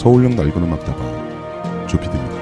서울역 낡은 음악다방 조피디입니다.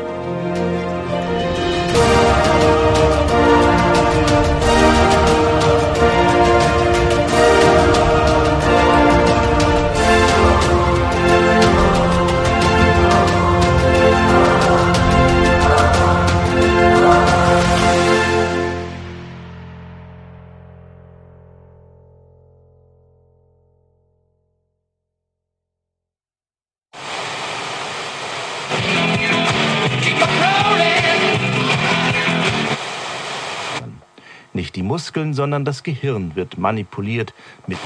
Muskeln, sondern das Gehirn wird manipuliert mit.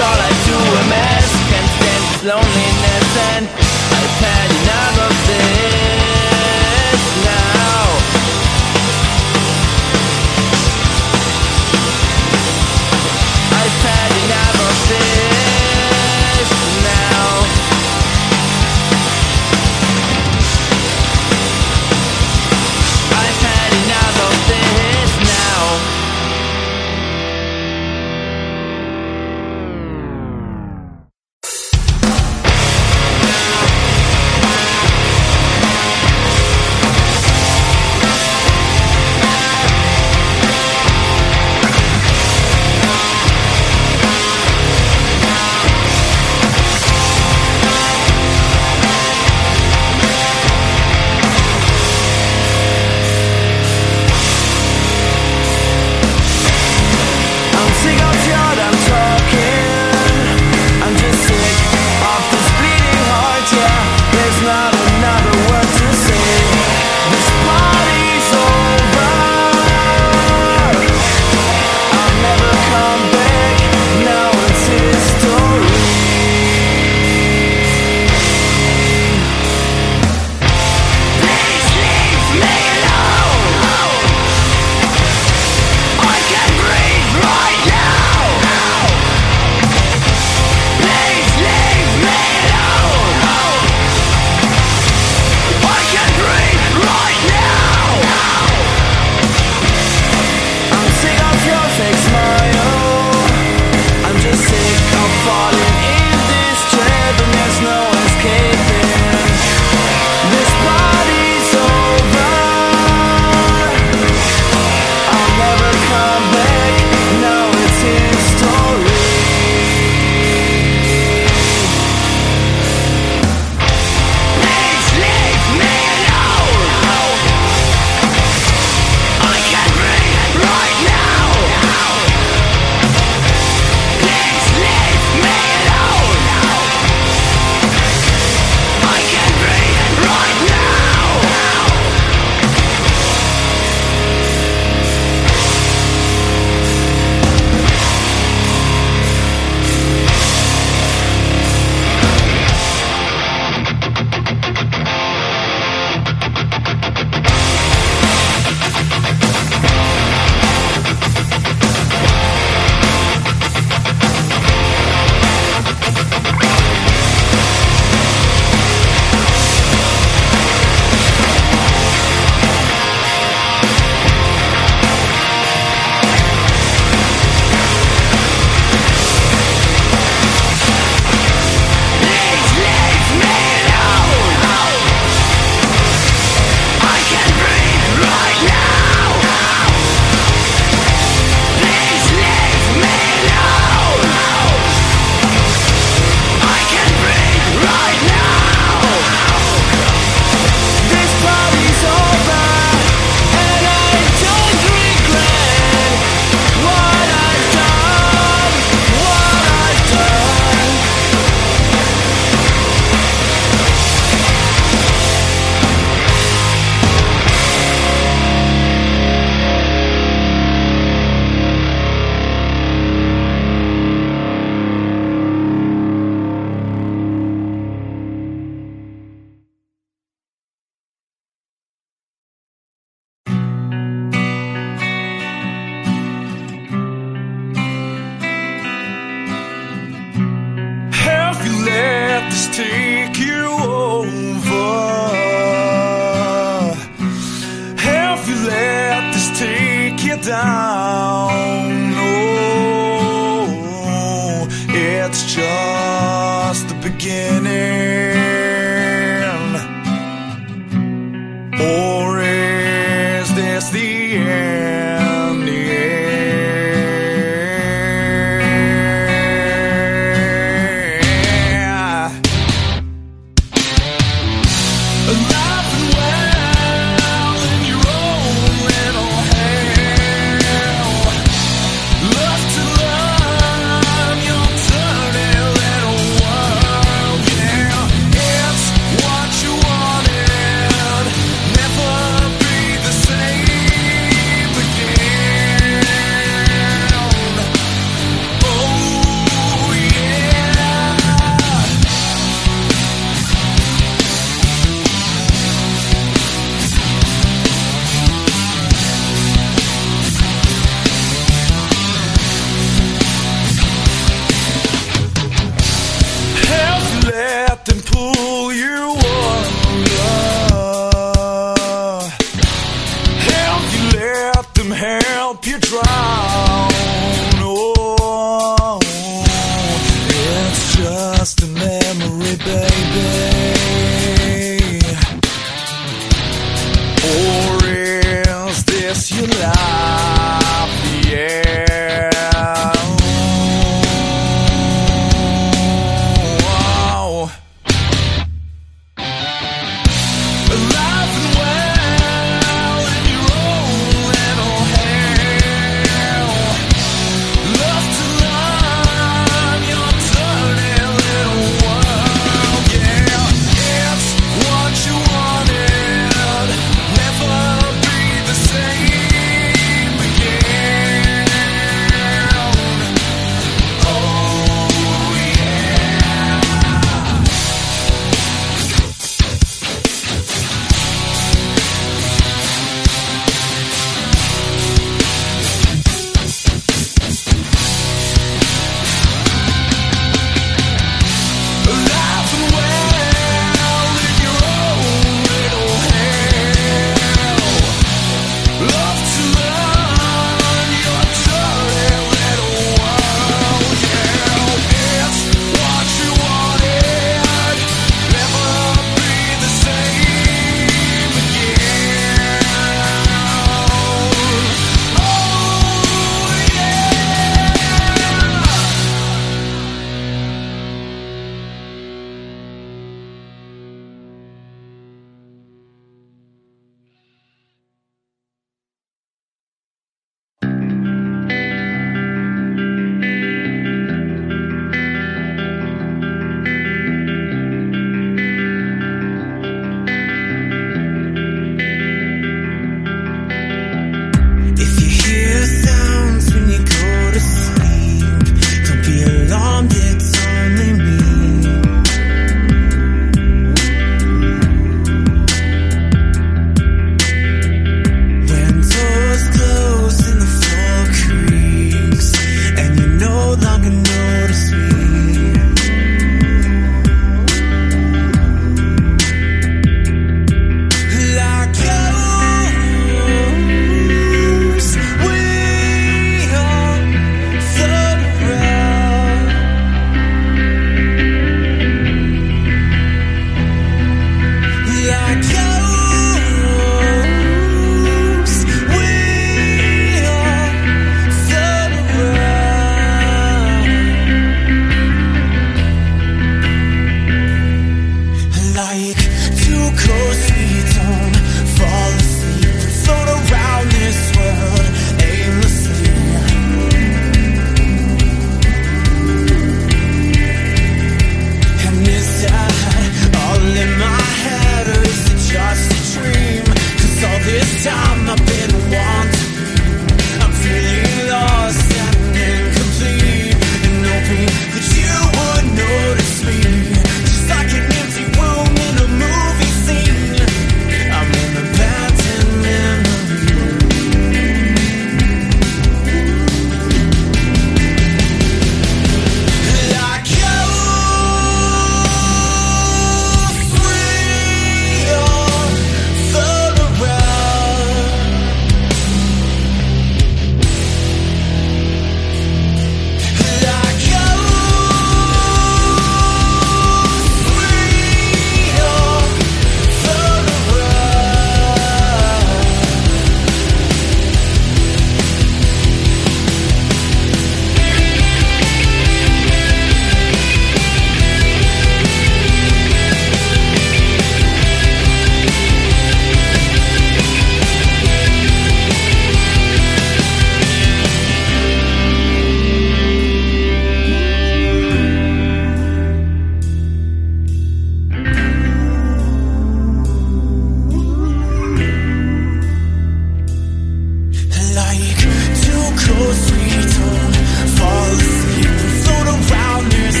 all I do a mess. Can't stand loneliness and I